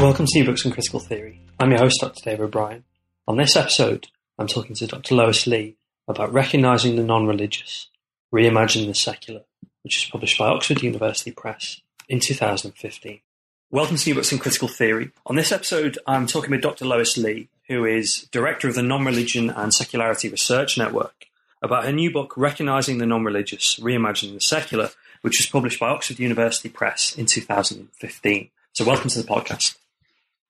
Welcome to New Books and Critical Theory. I'm your host, Dr. Dave O'Brien. On this episode, I'm talking to Dr. Lois Lee about recognizing the non-religious, reimagining the secular, which is published by Oxford University Press in 2015. Welcome to New Books in Critical Theory. On this episode, I'm talking with Dr. Lois Lee, who is director of the Non-Religion and Secularity Research Network, about her new book, Recognizing the Non-Religious, Reimagining the Secular, which was published by Oxford University Press in 2015. So welcome to the podcast.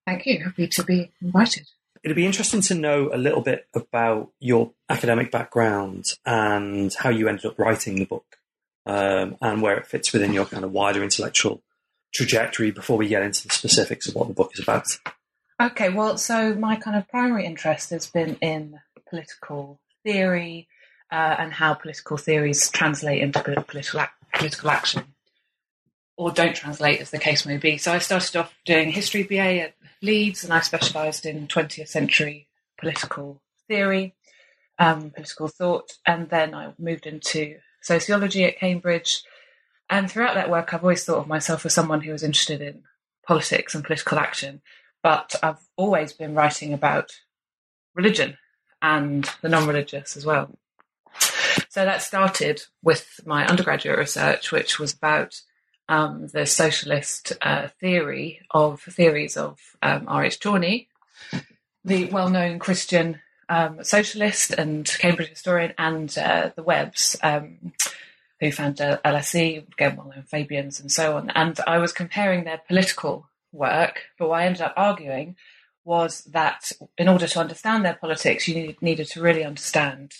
Thank you. Happy to be invited. It'd be interesting to know a little bit about your academic background and how you ended up writing the book um, and where it fits within your kind of wider intellectual trajectory before we get into the specifics of what the book is about. Okay, well, so my kind of primary interest has been in political theory uh, and how political theories translate into political, political action or don't translate, as the case may be. So I started off doing history BA at Leeds, and I specialised in 20th century political theory, um, political thought, and then I moved into sociology at Cambridge. And throughout that work, I've always thought of myself as someone who was interested in politics and political action, but I've always been writing about religion and the non religious as well. So that started with my undergraduate research, which was about um, the socialist uh, theory of theories of um, R.H. Tawney, the well-known Christian um, socialist and Cambridge historian, and uh, the Webbs, um, who found uh, LSE, again well-known Fabians, and so on. And I was comparing their political work, but what I ended up arguing was that in order to understand their politics, you needed to really understand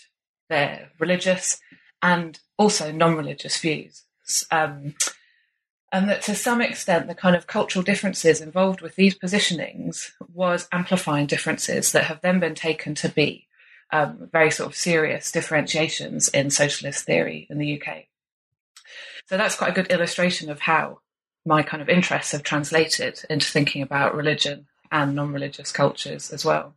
their religious and also non-religious views. Um, and that to some extent the kind of cultural differences involved with these positionings was amplifying differences that have then been taken to be um, very sort of serious differentiations in socialist theory in the UK. So that's quite a good illustration of how my kind of interests have translated into thinking about religion and non-religious cultures as well.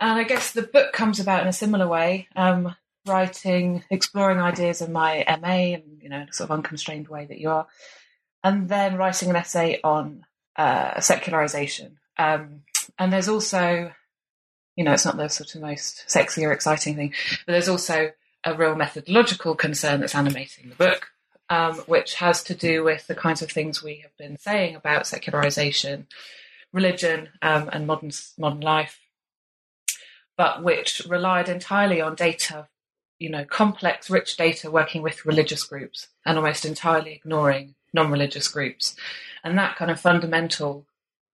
And I guess the book comes about in a similar way. Um, writing, exploring ideas in my MA, and you know, sort of unconstrained way that you are, and then writing an essay on uh, secularization. Um, and there's also, you know, it's not the sort of most sexy or exciting thing, but there's also a real methodological concern that's animating the book, um, which has to do with the kinds of things we have been saying about secularization, religion, um, and modern modern life, but which relied entirely on data you know, complex, rich data working with religious groups and almost entirely ignoring non-religious groups. And that kind of fundamental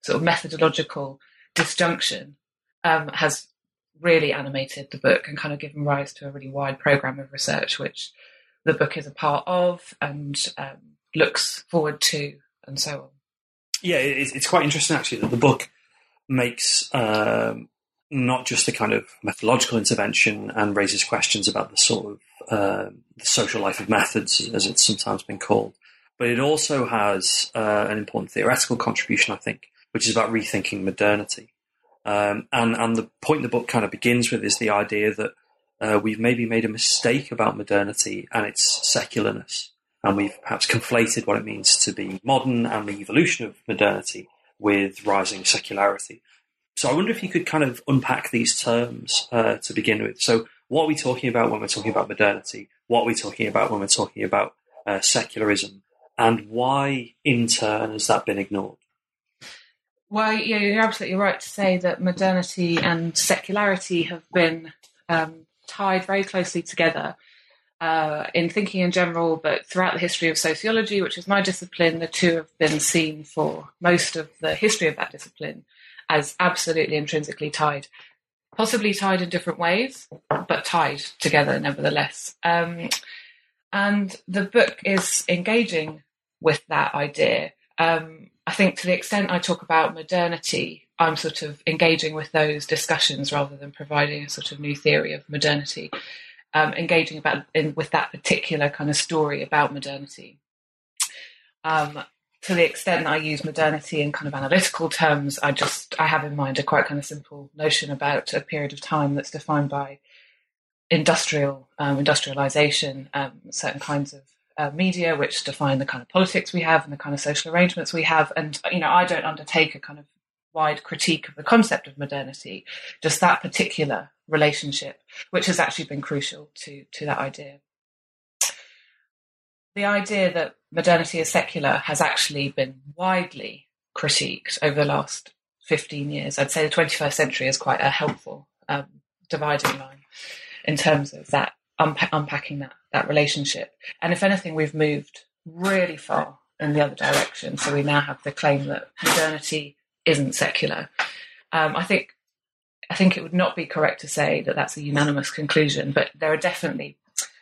sort of methodological disjunction um, has really animated the book and kind of given rise to a really wide program of research, which the book is a part of and um, looks forward to, and so on. Yeah, it's, quite interesting actually that the book makes um, not just a kind of methodological intervention and raises questions about the sort of um, the social life of methods, as it's sometimes been called. But it also has uh, an important theoretical contribution, I think, which is about rethinking modernity. Um, and, and the point the book kind of begins with is the idea that uh, we've maybe made a mistake about modernity and its secularness. And we've perhaps conflated what it means to be modern and the evolution of modernity with rising secularity. So I wonder if you could kind of unpack these terms uh, to begin with. So, what are we talking about when we're talking about modernity? What are we talking about when we're talking about uh, secularism? And why, in turn, has that been ignored? Well, yeah, you're absolutely right to say that modernity and secularity have been um, tied very closely together uh, in thinking in general, but throughout the history of sociology, which is my discipline, the two have been seen for most of the history of that discipline as absolutely intrinsically tied. Possibly tied in different ways, but tied together nevertheless. Um, and the book is engaging with that idea. Um, I think to the extent I talk about modernity, I'm sort of engaging with those discussions rather than providing a sort of new theory of modernity um, engaging about in, with that particular kind of story about modernity. Um, to the extent I use modernity in kind of analytical terms, I just I have in mind a quite kind of simple notion about a period of time that's defined by industrial um, industrialization, um, certain kinds of uh, media which define the kind of politics we have and the kind of social arrangements we have. And you know, I don't undertake a kind of wide critique of the concept of modernity, just that particular relationship, which has actually been crucial to, to that idea. The idea that modernity is secular has actually been widely critiqued over the last 15 years. I'd say the 21st century is quite a helpful um, dividing line in terms of that unpa- unpacking that that relationship. And if anything, we've moved really far in the other direction. So we now have the claim that modernity isn't secular. Um, I think I think it would not be correct to say that that's a unanimous conclusion, but there are definitely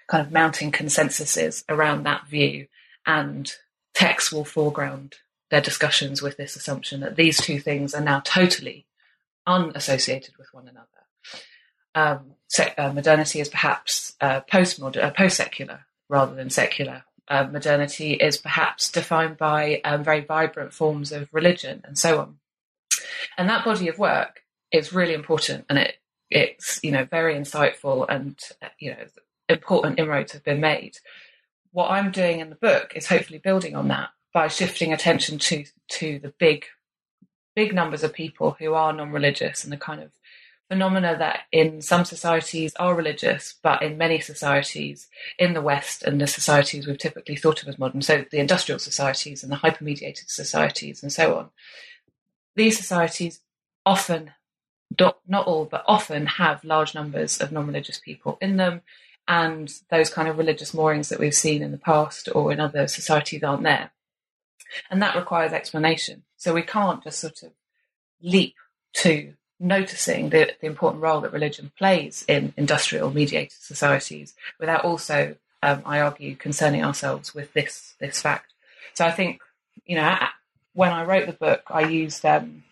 kind of mounting consensuses around that view, and texts will foreground their discussions with this assumption that these two things are now totally unassociated with one another. Um, sec- uh, modernity is perhaps uh, post-modern, uh, post-secular rather than secular. Uh, modernity is perhaps defined by um, very vibrant forms of religion and so on. And that body of work is really important and it it's you know very insightful and you know important inroads have been made. What I'm doing in the book is hopefully building on that by shifting attention to to the big big numbers of people who are non-religious and the kind of phenomena that in some societies are religious, but in many societies in the West and the societies we've typically thought of as modern, so the industrial societies and the hyper-mediated societies and so on, these societies often not all, but often have large numbers of non religious people in them. And those kind of religious moorings that we've seen in the past or in other societies aren't there. And that requires explanation. So we can't just sort of leap to noticing the, the important role that religion plays in industrial mediated societies without also, um, I argue, concerning ourselves with this, this fact. So I think, you know, when I wrote the book, I used um,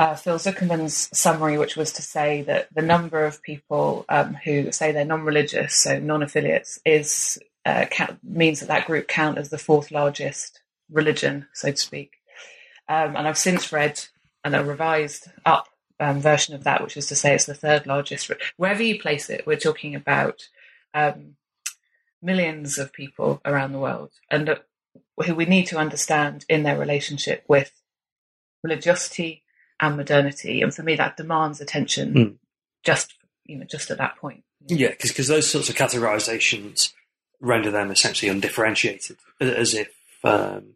uh, Phil Zuckerman's summary, which was to say that the number of people um, who say they're non-religious, so non-affiliates, is uh, count, means that that group count as the fourth largest religion, so to speak. Um, and I've since read and a revised up um, version of that, which is to say it's the third largest. Wherever you place it, we're talking about um, millions of people around the world, and uh, who we need to understand in their relationship with religiosity and modernity. And for me, that demands attention mm. just, you know, just at that point. Yeah, because because those sorts of categorizations render them essentially undifferentiated, as if um,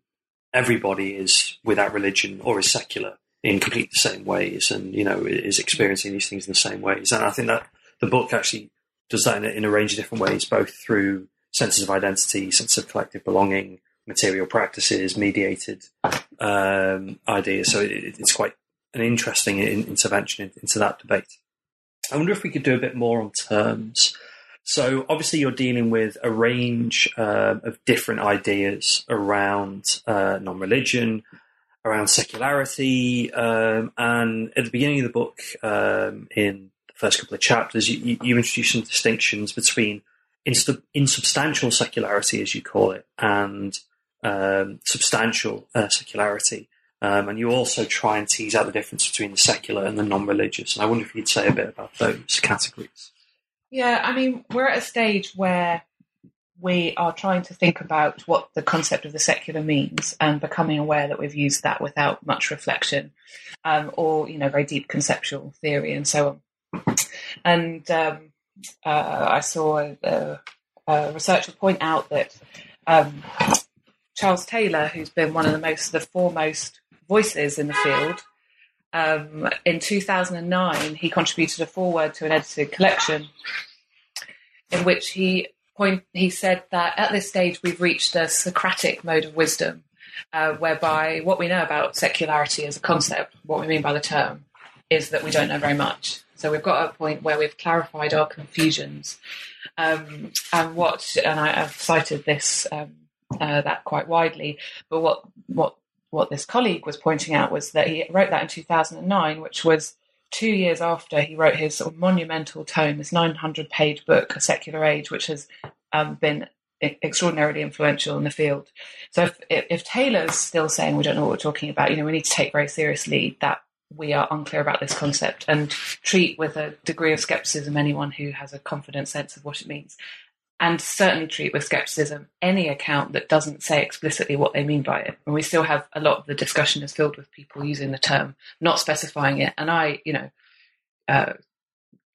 everybody is without religion or is secular in completely the same ways, and you know is experiencing these things in the same ways. And I think that the book actually does that in a, in a range of different ways, both through senses of identity, sense of collective belonging, material practices, mediated um, ideas. So it, it's quite an interesting in, intervention into that debate. I wonder if we could do a bit more on terms. So obviously you're dealing with a range uh, of different ideas around uh, non-religion, around secularity, um, and at the beginning of the book, um, in the first couple of chapters, you, you introduce some distinctions between insubstantial secularity, as you call it, and um, substantial uh, secularity. Um, and you also try and tease out the difference between the secular and the non-religious. And I wonder if you'd say a bit about those categories. Yeah, I mean, we're at a stage where we are trying to think about what the concept of the secular means and becoming aware that we've used that without much reflection um, or, you know, very deep conceptual theory and so on. And um, uh, I saw a, a, researcher point out that um, Charles Taylor, who's been one of the most, the foremost voices in the field, um, in 2009 he contributed a foreword to an edited collection in which he point he said that at this stage we've reached a Socratic mode of wisdom, uh, whereby what we know about secularity as a concept, what we mean by the term, is that we don't know very much. So we've got a point where we've clarified our confusions. Um, and what, and I, have cited this um, uh, that quite widely, but what what what this colleague was pointing out was that he wrote that in 2009, which was two years after he wrote his sort of monumental tome, this 900 page book, A Secular Age, which has um, been extraordinarily influential in the field. So if, if Taylor's still saying we don't know what we're talking about, you know, we need to take very seriously that we are unclear about this concept and treat with a degree of skepticism anyone who has a confident sense of what it means. And certainly treat with skepticism any account that doesn't say explicitly what they mean by it. And we still have a lot of the discussion is filled with people using the term, not specifying it. And I, you know, uh,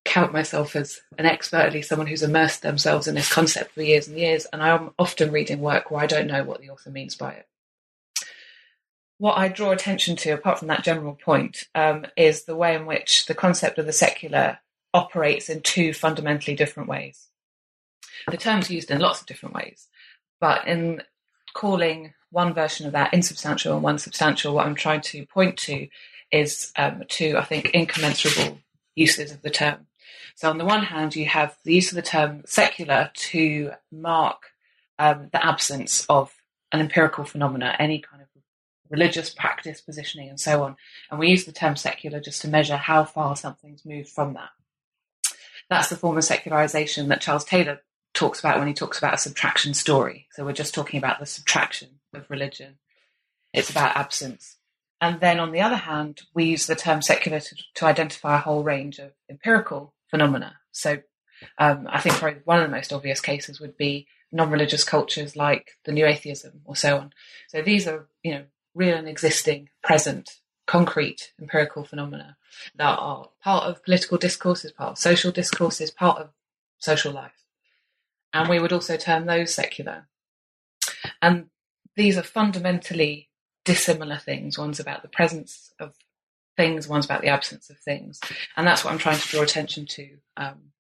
count myself as an expert, at least someone who's immersed themselves in this concept for years and years. And I'm often reading work where I don't know what the author means by it what I draw attention to, apart from that general point, um, is the way in which the concept of the secular operates in two fundamentally different ways. The term's used in lots of different ways, but in calling one version of that insubstantial and one substantial, what I'm trying to point to is um, two, I think, incommensurable uses of the term. So, on the one hand, you have the use of the term secular to mark um, the absence of an empirical phenomena, any kind of religious practice, positioning, and so on. And we use the term secular just to measure how far something's moved from that. That's the form of secularization that Charles Taylor talks about when he talks about a subtraction story. So we're just talking about the subtraction of religion. It's about absence. And then on the other hand, we use the term secular to, to identify a whole range of empirical phenomena. So um, I think probably one of the most obvious cases would be non-religious cultures like the new atheism or so on. So these are, you know, real and existing, present, concrete empirical phenomena that are part of political discourses, part of social discourses, part of social life. And we would also term those secular. And these are fundamentally dissimilar things. One's about the presence of things, one's about the absence of things. And that's what I'm trying to draw attention to um,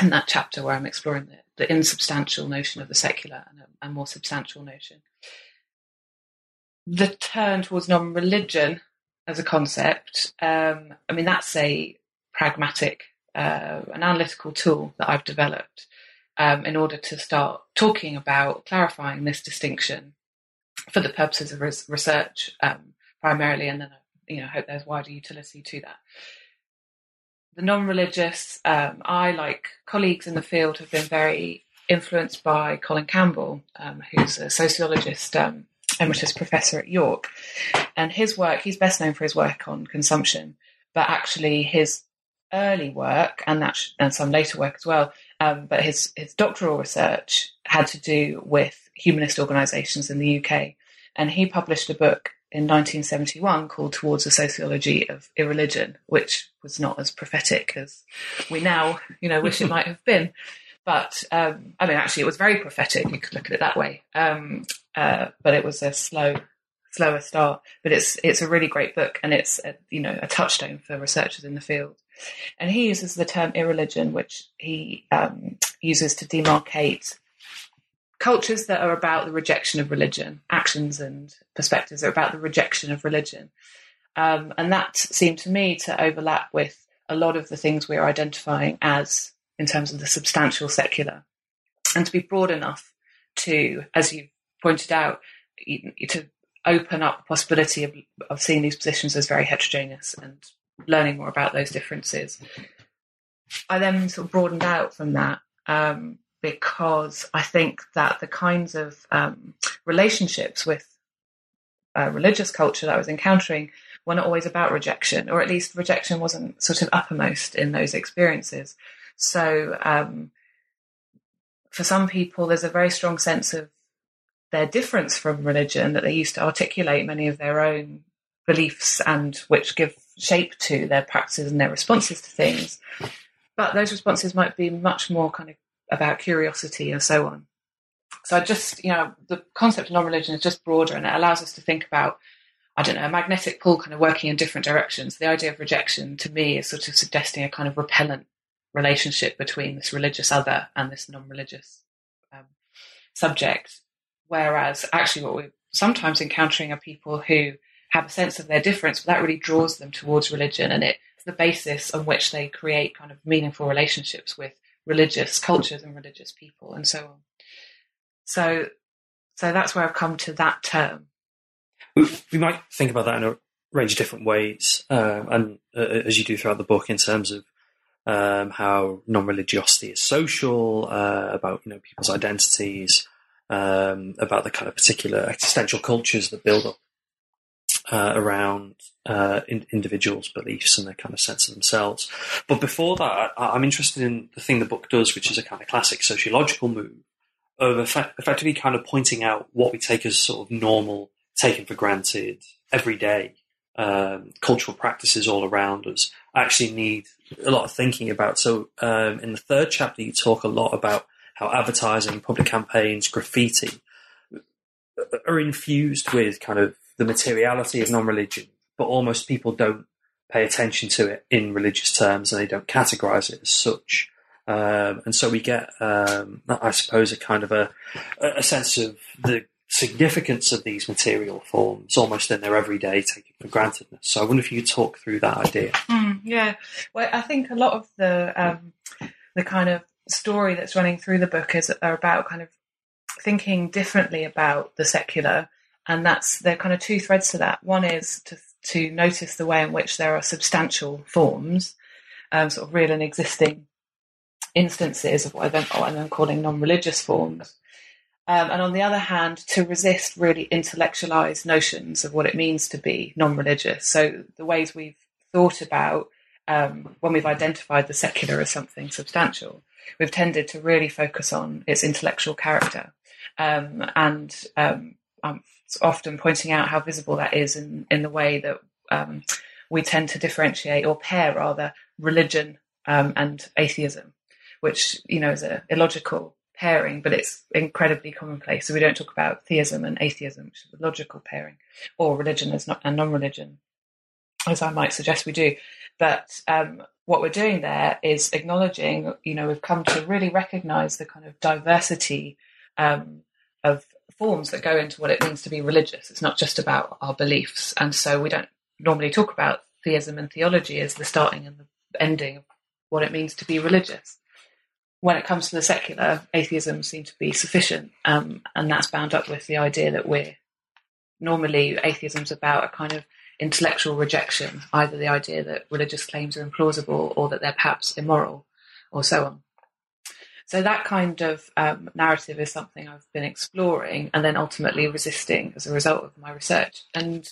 in that chapter where I'm exploring the, the insubstantial notion of the secular and a, a more substantial notion the turn towards non-religion as a concept, um, I mean, that's a pragmatic, uh, an analytical tool that I've developed um, in order to start talking about clarifying this distinction for the purposes of res- research um, primarily, and then you know, hope there's wider utility to that. The non-religious, um, I like colleagues in the field have been very influenced by Colin Campbell, um, who's a sociologist um, emeritus professor at York. And his work, he's best known for his work on consumption, but actually his early work and that and some later work as well, um, but his his doctoral research had to do with humanist organisations in the UK, and he published a book in 1971 called Towards a Sociology of Irreligion, which was not as prophetic as we now, you know, wish it might have been. But um, I mean, actually, it was very prophetic. You could look at it that way. Um, uh, but it was a slow, slower start. But it's it's a really great book, and it's a, you know a touchstone for researchers in the field. And he uses the term irreligion, which he um, uses to demarcate cultures that are about the rejection of religion, actions and perspectives are about the rejection of religion. Um, and that seemed to me to overlap with a lot of the things we're identifying as in terms of the substantial secular, and to be broad enough to, as you pointed out, to open up the possibility of, of seeing these positions as very heterogeneous and learning more about those differences. I then sort of broadened out from that um, because I think that the kinds of um, relationships with uh, religious culture that I was encountering were not always about rejection, or at least rejection wasn't sort of uppermost in those experiences. So, um, for some people, there's a very strong sense of their difference from religion that they used to articulate many of their own beliefs and which give shape to their practices and their responses to things. But those responses might be much more kind of about curiosity and so on. So I just, you know, the concept of non-religion is just broader and it allows us to think about, I don't know, a magnetic pull kind of working in different directions. The idea of rejection to me is sort of suggesting a kind of repellent relationship between this religious other and this non-religious um, subject. Whereas actually what we're sometimes encountering are people who have a sense of their difference, but that really draws them towards religion and it's the basis on which they create kind of meaningful relationships with religious cultures and religious people and so on. So, so that's where I've come to that term. We might think about that in a range of different ways, um, and uh, as you do throughout the book, in terms of um, how non-religiosity is social, uh, about you know people's identities, um, about the kind of particular existential cultures that build up uh, around uh, in, individuals' beliefs and their kind of sense of themselves. But before that, I, am interested in the thing the book does, which is a kind of classic sociological move of effect, effectively kind of pointing out what we take as sort of normal, taken for granted, everyday um, cultural practices all around us actually need a lot of thinking about. So um, in the third chapter, you talk a lot about how advertising, public campaigns, graffiti are infused with kind of the materiality of non-religion, but almost people don't pay attention to it in religious terms and they don't categorize it as such. Um, and so we get, um, I suppose, a kind of a, a sense of the significance of these material forms almost in their everyday taken for grantedness. So I wonder if you could talk through that idea. Mm, yeah, well, I think a lot of the um, the kind of story that's running through the book is are about kind of thinking differently about the secular and that's there are kind of two threads to that. One is to to notice the way in which there are substantial forms, um, sort of real and existing instances of what I'm, what I'm calling non-religious forms. Um, and on the other hand, to resist really intellectualized notions of what it means to be non-religious. So the ways we've thought about um, when we've identified the secular as something substantial, we've tended to really focus on its intellectual character. Um, and um, I'm often pointing out how visible that is in, in the way that um, we tend to differentiate or pair rather religion um, and atheism, which you know is a illogical pairing, but it's incredibly commonplace. So we don't talk about theism and atheism, which is a logical pairing, or religion as not, and non-religion, as I might suggest we do. But um, what we're doing there is acknowledging, you know, we've come to really recognise the kind of diversity um, of forms that go into what it means to be religious. It's not just about our beliefs. And so we don't normally talk about theism and theology as the starting and the ending of what it means to be religious. When it comes to the secular, atheism seems to be sufficient. Um, and that's bound up with the idea that we're normally atheism's about a kind of intellectual rejection, either the idea that religious claims are implausible or that they're perhaps immoral or so on. So that kind of um, narrative is something I've been exploring and then ultimately resisting as a result of my research. And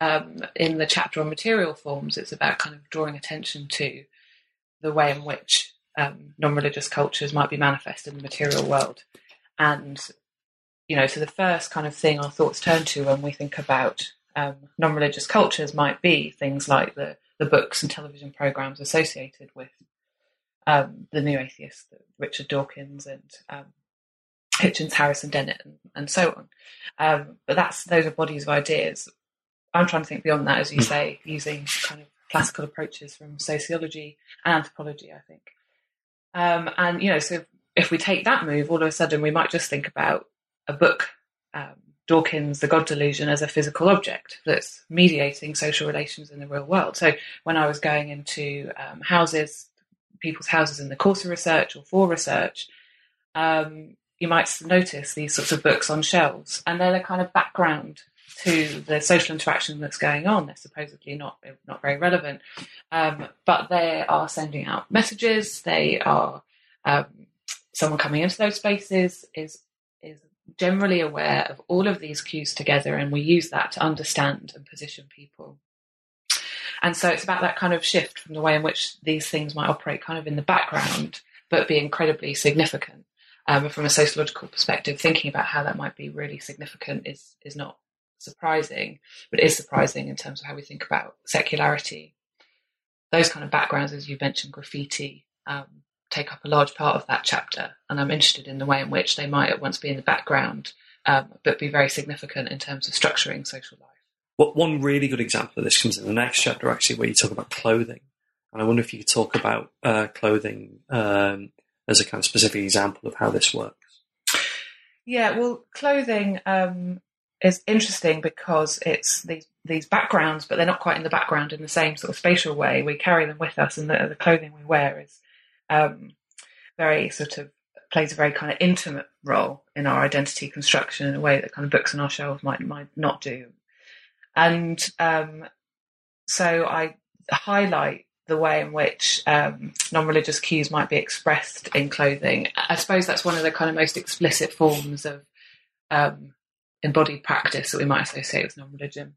um, in the chapter on material forms, it's about kind of drawing attention to the way in which um, non-religious cultures might be manifested in the material world. And you know, so the first kind of thing our thoughts turn to when we think about um, non-religious cultures might be things like the the books and television programs associated with um, the New Atheists, Richard Dawkins and um, Hitchens, Harris and Dennett, and, and so on. Um, but that's those are bodies of ideas. I'm trying to think beyond that, as you hmm. say, using kind of classical approaches from sociology and anthropology. I think, um, and you know, so if we take that move, all of a sudden we might just think about a book. Um, Dawkins' The God Delusion as a physical object that's mediating social relations in the real world. So when I was going into um, houses people's houses in the course of research or for research, um, you might notice these sorts of books on shelves, and they're the kind of background to the social interaction that's going on. They're supposedly not not very relevant, um, but they are sending out messages. They are um, someone coming into those spaces is is generally aware of all of these cues together, and we use that to understand and position people. And so it's about that kind of shift from the way in which these things might operate kind of in the background, but be incredibly significant. Um, from a sociological perspective, thinking about how that might be really significant is is not surprising, but it is surprising in terms of how we think about secularity. Those kind of backgrounds, as you mentioned, graffiti, um, take up a large part of that chapter, and I'm interested in the way in which they might at once be in the background, um, but be very significant in terms of structuring social life. Well, one really good example of this comes in the next chapter, actually, where you talk about clothing. And I wonder if you could talk about uh, clothing um, as a kind of specific example of how this works. Yeah, well, clothing um, is interesting because it's these these backgrounds, but they're not quite in the background in the same sort of spatial way. We carry them with us, and the, the clothing we wear is um, very sort of plays a very kind of intimate role in our identity construction in a way that kind of books on our shelves might might not do. And um, so I highlight the way in which um, non-religious cues might be expressed in clothing. I suppose that's one of the kind of most explicit forms of um, embodied practice that we might associate with non-religion.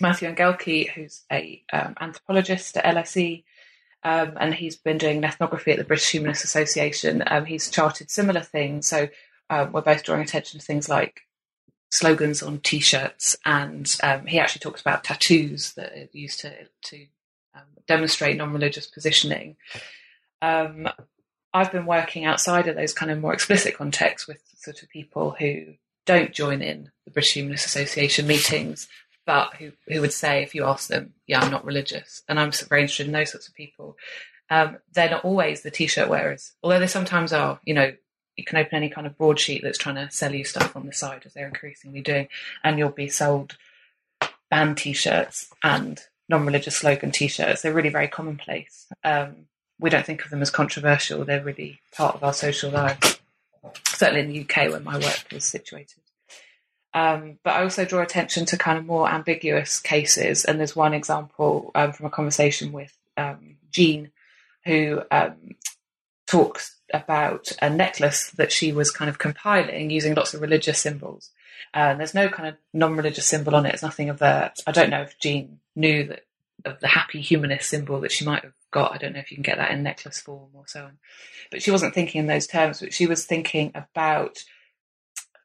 Matthew Engelke, who's a um, anthropologist at LSE, um, and he's been doing ethnography at the British Humanist Association. Um, he's charted similar things. So um, we're both drawing attention to things like slogans on T-shirts, and um, he actually talks about tattoos that are used to to um, demonstrate non-religious positioning. Um, I've been working outside of those kind of more explicit contexts with sort of people who don't join in the British Humanist Association meetings, but who, who would say, if you ask them, yeah, I'm not religious. And I'm very interested in those sorts of people. Um, they're not always the t-shirt wearers, although they sometimes are, you know, you can open any kind of broadsheet that's trying to sell you stuff on the side as they're increasingly doing, and you'll be sold band t-shirts and non-religious slogan t-shirts. They're really very commonplace. Um, we don't think of them as controversial. They're really part of our social lives. Certainly in the UK, where my work was situated. Um, but I also draw attention to kind of more ambiguous cases. And there's one example um, from a conversation with um, Jean, who talks about a necklace that she was kind of compiling using lots of religious symbols. And there's no kind of non-religious symbol on it. It's nothing of that. I don't know if Jean knew that of the happy humanist symbol that she might have got. I don't know if you can get that in necklace form or so on. But she wasn't thinking in those terms. But she was thinking about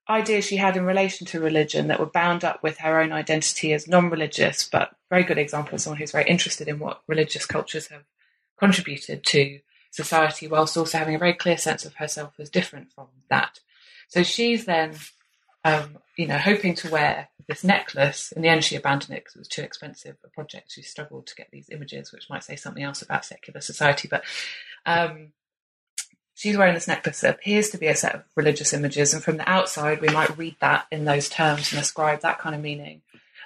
ideas she had in relation to religion that were bound up with her own identity as non-religious, but very good example of someone who's very interested in what religious cultures have contributed to society, whilst also having a very clear sense of herself as different from that. So she's then, um, you know, hoping to wear this necklace. In the end, she abandoned it because it was too expensive a project. She struggled to get these images, which might say something else about secular society, but. Um, she's wearing this necklace that appears to be a set of religious images, and from the outside, we might read that in those terms and ascribe that kind of meaning.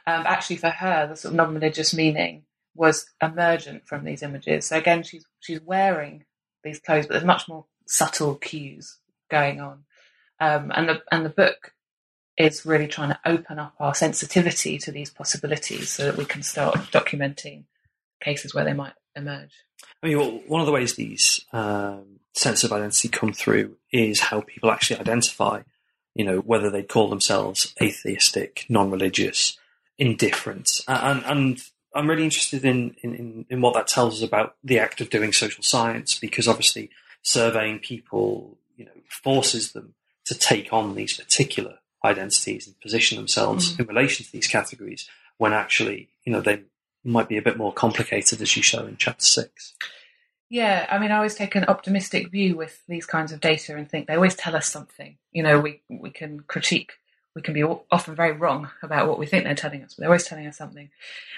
Um, actually, for her, the sort of non-religious meaning was emergent from these images. So again, she's she's wearing these clothes, but there's much more subtle cues going on, um, and the and the book is really trying to open up our sensitivity to these possibilities so that we can start documenting cases where they might emerge. I mean, one of the ways these um, sense of identity come through is how people actually identify, you know, whether they call themselves atheistic, non-religious, indifferent. And, and I'm really interested in, in, in what that tells us about the act of doing social science, because obviously surveying people, you know, forces them to take on these particular identities and position themselves mm-hmm. in relation to these categories when actually, you know, they might be a bit more complicated as you show in chapter six. Yeah, I mean, I always take an optimistic view with these kinds of data and think they always tell us something. You know, we we can critique, we can be often very wrong about what we think they're telling us, they're always telling us something.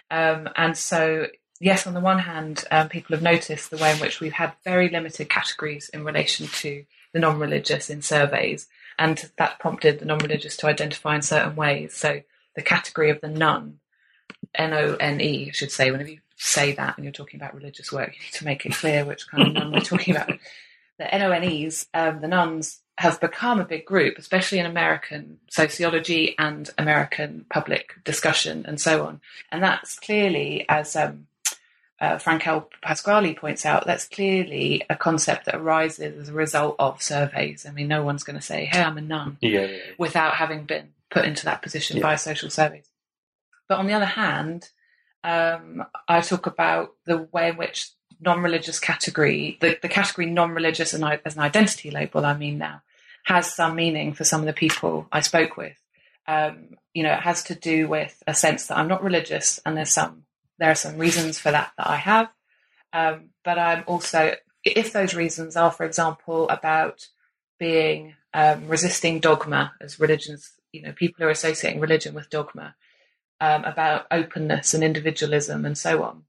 Um, and so, yes, on the one hand, um, people have noticed the way in which we've had very limited categories in relation to the non-religious in surveys, and that prompted the non-religious to identify in certain ways. So, the category of the none, N O N E, I should say, whenever you say that and you're talking about religious work, you need to make it clear which kind of nun we're talking about. The NONEs, um, the nuns, have become a big group, especially in American sociology and American public discussion and so on. And that's clearly as um, uh, Frankel Pasquale points out, that's clearly a concept that arises as a result of surveys. I mean, no one's going to say, "Hey, I'm a nun," Yeah, yeah, yeah. without having been put into that position by social surveys. But on the other hand, um, I talk about the way in which non-religious category, the, the category non-religious and as an identity label, I mean now, has some meaning for some of the people I spoke with. Um, you know, it has to do with a sense that I'm not religious, and there's some there are some reasons for that that I have. Um, but I'm also, if those reasons are, for example, about being um, resisting dogma as religions, you know, people are associating religion with dogma, um, about openness and individualism and so on.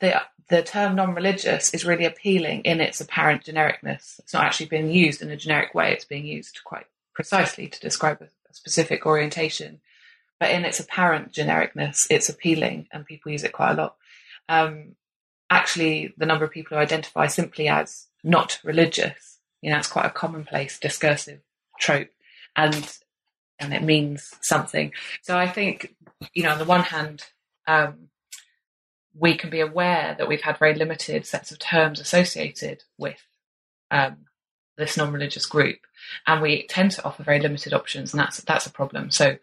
The the term non-religious is really appealing in its apparent genericness. It's not actually being used in a generic way. It's being used quite precisely to describe a, a specific orientation. But in its apparent genericness, it's appealing, and people use it quite a lot. Um, actually, the number of people who identify simply as not religious, you know, it's quite a commonplace discursive trope, and and it means something. So I think, you know, on the one hand, um, we can be aware that we've had very limited sets of terms associated with um, this non-religious group, and we tend to offer very limited options, and that's that's a problem. So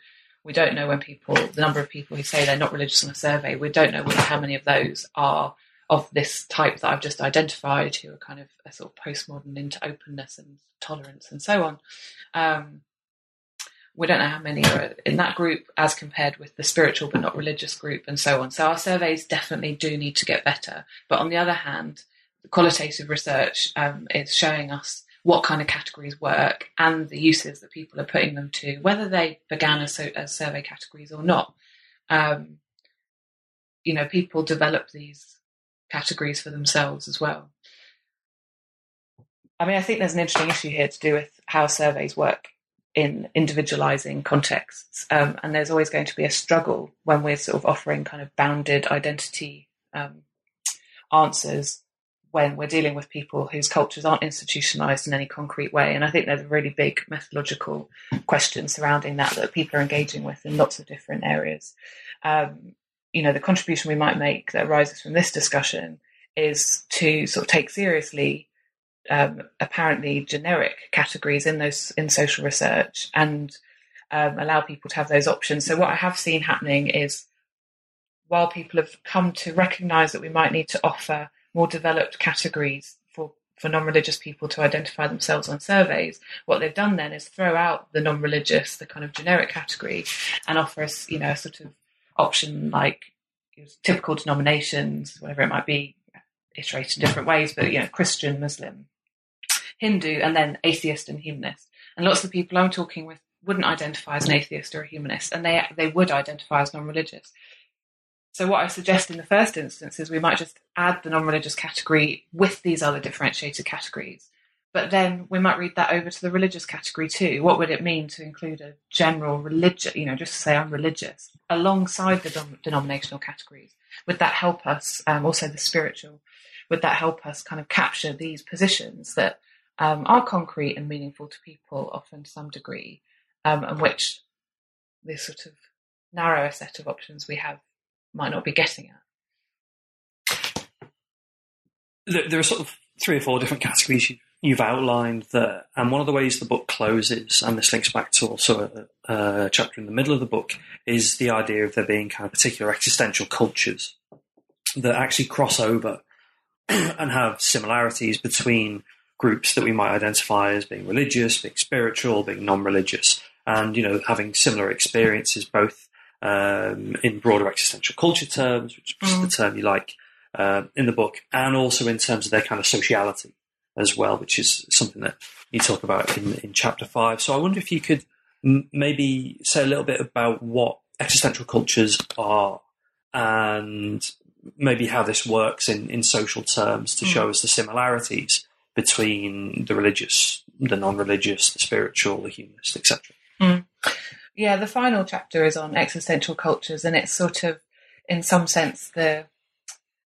we don't know when people, the number of people who say they're not religious on a survey, we don't know how many of those are of this type that I've just identified, who are kind of a sort of postmodern into openness and tolerance and so on. Um, we don't know how many are in that group as compared with the spiritual but not religious group and so on. So our surveys definitely do need to get better. But on the other hand, the qualitative research um, is showing us what kind of categories work and the uses that people are putting them to, whether they began as, so, as survey categories or not. Um, you know, people develop these categories for themselves as well. I mean, I think there's an interesting issue here to do with how surveys work in individualizing contexts. Um, and there's always going to be a struggle when we're sort of offering kind of bounded identity um, answers when we're dealing with people whose cultures aren't institutionalized in any concrete way. And I think there's a really big methodological question surrounding that that people are engaging with in lots of different areas. Um, you know, the contribution we might make that arises from this discussion is to sort of take seriously um, apparently generic categories in those in social research and um, allow people to have those options. So what I have seen happening is while people have come to recognise that we might need to offer more developed categories for, for non-religious people to identify themselves on surveys, what they've done then is throw out the non-religious, the kind of generic category, and offer us, you know, a sort of option like typical denominations, whatever it might be, iterated in different ways, but you know, Christian, Muslim, Hindu, and then atheist and humanist. And lots of the people I'm talking with wouldn't identify as an atheist or a humanist, and they they would identify as non-religious. So what I suggest in the first instance is we might just add the non-religious category with these other differentiated categories. But then we might read that over to the religious category too. What would it mean to include a general religion, you know, just to say I'm religious, alongside the dom- denominational categories? Would that help us, um, also the spiritual, would that help us kind of capture these positions that um, are concrete and meaningful to people, often to some degree, um, and which this sort of narrower set of options we have might not be getting at. There, are sort of three or four different categories you, you've outlined there, and one of the ways the book closes, and this links back to also a, a chapter in the middle of the book, is the idea of there being kind of particular existential cultures that actually cross over and have similarities between groups that we might identify as being religious, being spiritual, being non-religious, and you know having similar experiences both um, in broader existential culture terms, which is the term you like uh, in the book, and also in terms of their kind of sociality as well, which is something that you talk about in, in chapter five. So I wonder if you could m- maybe say a little bit about what existential cultures are and maybe how this works in, in social terms to show us the similarities between the religious, the non-religious, the spiritual, the humanist, etc. Yeah, the final chapter is on existential cultures, and it's sort of, in some sense, the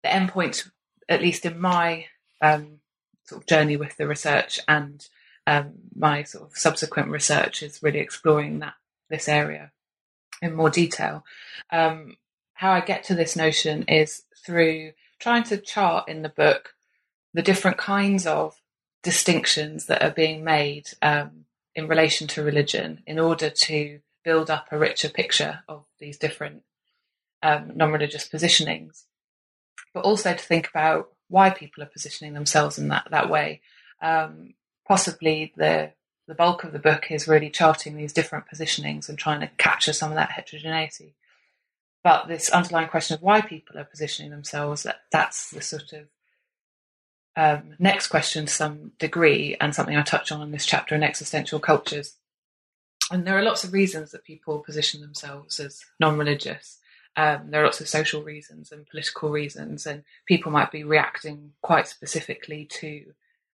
the endpoint, at least in my um, sort of journey with the research and um, my sort of subsequent research is really exploring that this area in more detail. Um, how I get to this notion is through trying to chart in the book the different kinds of distinctions that are being made um, in relation to religion in order to build up a richer picture of these different um, non-religious positionings, but also to think about why people are positioning themselves in that that way. Um, possibly the the bulk of the book is really charting these different positionings and trying to capture some of that heterogeneity. But this underlying question of why people are positioning themselves, that, that's the sort of um, next question to some degree, and something I touch on in this chapter in existential cultures. And there are lots of reasons that people position themselves as non religious. Um, there are lots of social reasons and political reasons, and people might be reacting quite specifically to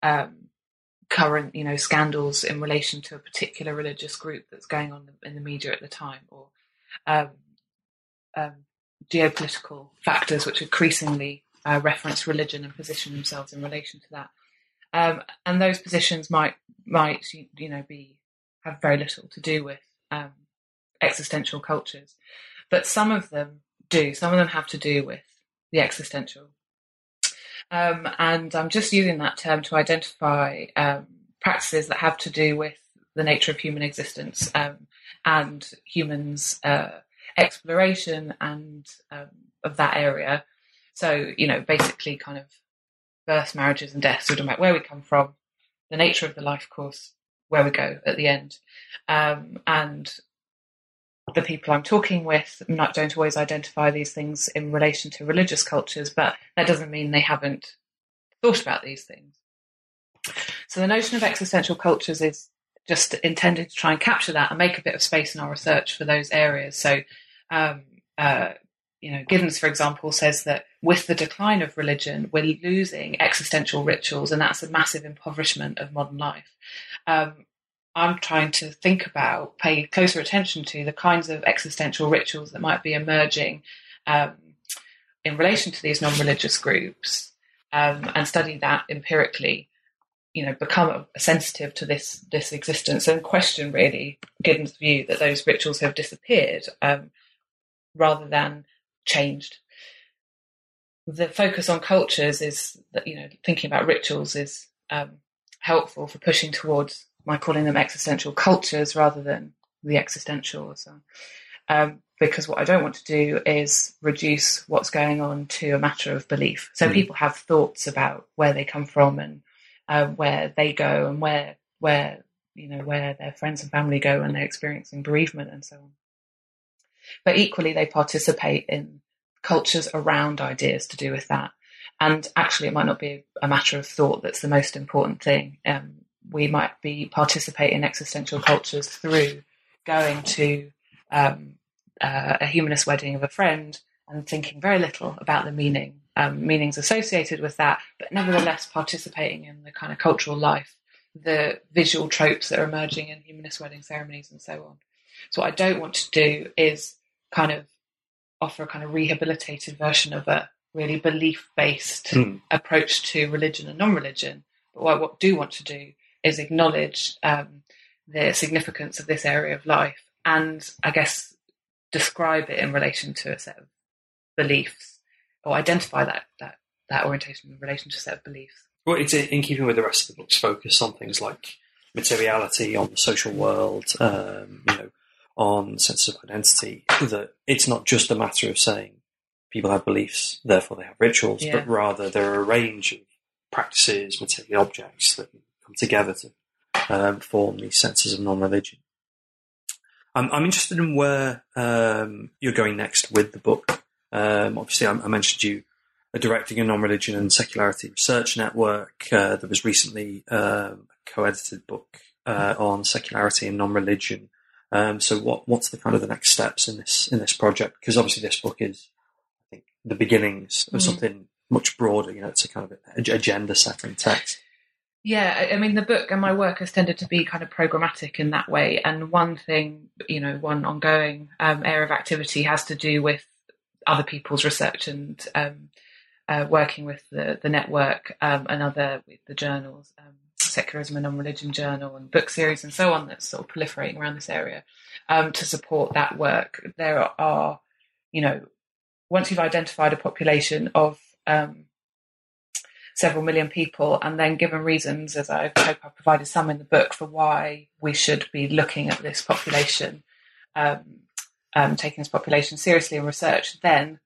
um, current, you know, scandals in relation to a particular religious group that's going on in the media at the time, or um, um geopolitical factors which increasingly uh, reference religion and position themselves in relation to that. Um, and those positions might might you know be have very little to do with um, existential cultures, but some of them do. Some of them have to do with the existential. Um, and I'm just using that term to identify um, practices that have to do with the nature of human existence um, and humans' uh, exploration and um, of that area so, you know, basically kind of births, marriages, and deaths, talking about where we come from, the nature of the life course, where we go at the end. Um, and the people I'm talking with not, don't always identify these things in relation to religious cultures, but that doesn't mean they haven't thought about these things. So the notion of existential cultures is just intended to try and capture that and make a bit of space in our research for those areas. So, um, uh, you know, Giddens, for example, says that with the decline of religion, we're losing existential rituals, and that's a massive impoverishment of modern life. Um, I'm trying to think about, pay closer attention to the kinds of existential rituals that might be emerging um, in relation to these non-religious groups, um, and study that empirically. You know, become sensitive to this this existence and question really Giddens' view that those rituals have disappeared, um, rather than changed. The focus on cultures is that, you know, thinking about rituals is um, helpful for pushing towards my calling them existential cultures rather than the existential. So, um, because what I don't want to do is reduce what's going on to a matter of belief. So mm. people have thoughts about where they come from and uh, where they go and where where you know where their friends and family go when they're experiencing bereavement and so on. But equally, they participate in cultures around ideas to do with that. And actually, it might not be a matter of thought that's the most important thing. Um, we might be participating in existential cultures through going to um, uh, a humanist wedding of a friend and thinking very little about the meaning, um, meanings associated with that, but nevertheless participating in the kind of cultural life, the visual tropes that are emerging in humanist wedding ceremonies and so on. So what I don't want to do is kind of offer a kind of rehabilitated version of a really belief based mm. approach to religion and non religion. But what I do want to do is acknowledge um, the significance of this area of life and I guess describe it in relation to a set of beliefs or identify that, that, that orientation in relation to a set of beliefs. Well, it's in keeping with the rest of the book's focus on things like materiality, on the social world, um, you know, on sense of identity that it's not just a matter of saying people have beliefs, therefore they have rituals, yeah. but rather there are a range of practices, material objects that come together to um, form these senses of non-religion. I'm, I'm interested in where um, you're going next with the book. Um, obviously, I, I, mentioned you are directing a non-religion and secularity research network. Uh, there was recently um, a co-edited book uh, on secularity and non-religion um, so what what's the kind of the next steps in this in this project? Because obviously this book is, I think, the beginnings of mm-hmm. something much broader. You know, it's a kind of agenda setting text. Yeah, I mean, the book and my work has tended to be kind of programmatic in that way. And one thing, you know, one ongoing um, area of activity has to do with other people's research and um, uh, working with the the network um, and other with the journals. Secularism and Non-Religion Journal and book series and so on that's sort of proliferating around this area um, to support that work. There are, you know, once you've identified a population of um, several million people, and then given reasons, as I hope I've provided some in the book, for why we should be looking at this population, um, um, taking this population seriously in research, then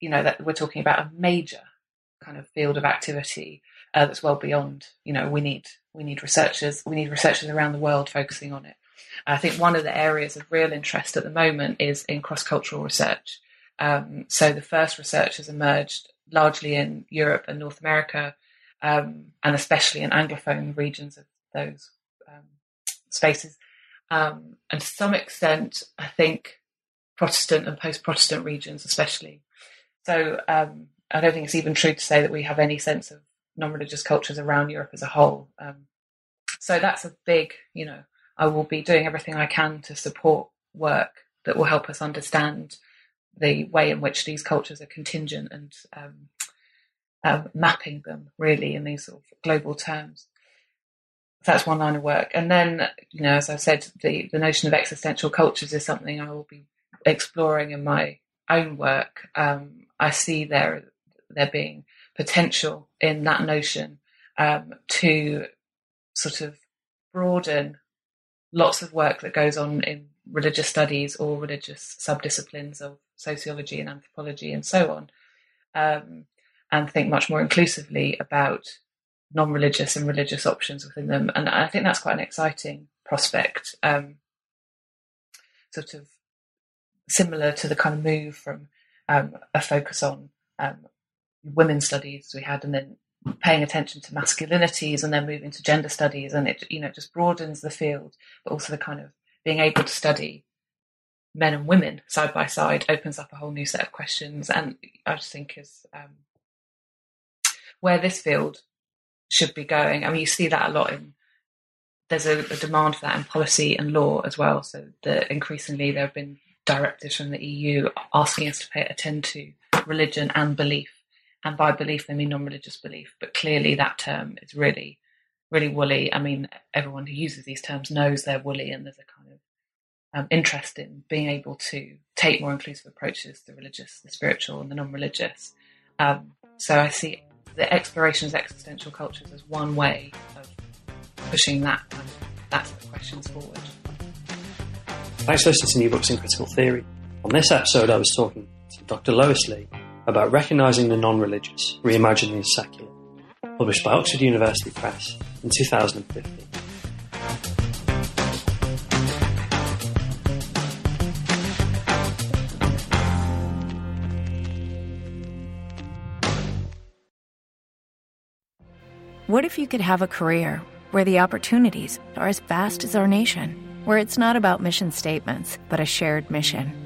you know that we're talking about a major kind of field of activity uh, that's well beyond. You know, we need we need researchers we need researchers around the world focusing on it. I think one of the areas of real interest at the moment is in cross cultural research. Um, so the first research has emerged largely in Europe and North America, um, and especially in Anglophone regions of those um, spaces. Um, and to some extent, I think Protestant and post Protestant regions, especially. So um, I don't think it's even true to say that we have any sense of non religious cultures around Europe as a whole. Um, so that's a big, you know, I will be doing everything I can to support work that will help us understand the way in which these cultures are contingent and um, um, mapping them really in these sort of global terms. That's one line of work. And then, you know, as I said, the, the notion of existential cultures is something I will be exploring in my own work. Um, I see there there being potential in that notion um, to sort of broaden lots of work that goes on in religious studies or religious subdisciplines of sociology and anthropology and so on, um, and think much more inclusively about non-religious and religious options within them. And I think that's quite an exciting prospect, um, sort of similar to the kind of move from um, a focus on um, women's studies we had, and then paying attention to masculinities, and then moving to gender studies, and it you know just broadens the field, but also the kind of being able to study men and women side by side opens up a whole new set of questions, and I just think is um, where this field should be going. I mean, you see that a lot in there's a, a, demand for that in policy and law as well. So that increasingly there have been directives from the EU asking us to pay attend to religion and belief. And by belief, they mean non-religious belief. But clearly, that term is really, really woolly. I mean, everyone who uses these terms knows they're woolly, and there's a kind of um, interest in being able to take more inclusive approaches to the religious, the spiritual, and the non-religious. Um, so I see the exploration of existential cultures as one way of pushing that kind that of questions forward. Thanks for listening to New Books in Critical Theory. On this episode, I was talking to Dr. Lois Lee about recognising the non-religious, reimagining the secular, published by Oxford University Press in 2015. What if you could have a career where the opportunities are as vast as our nation, where it's not about mission statements, but a shared mission?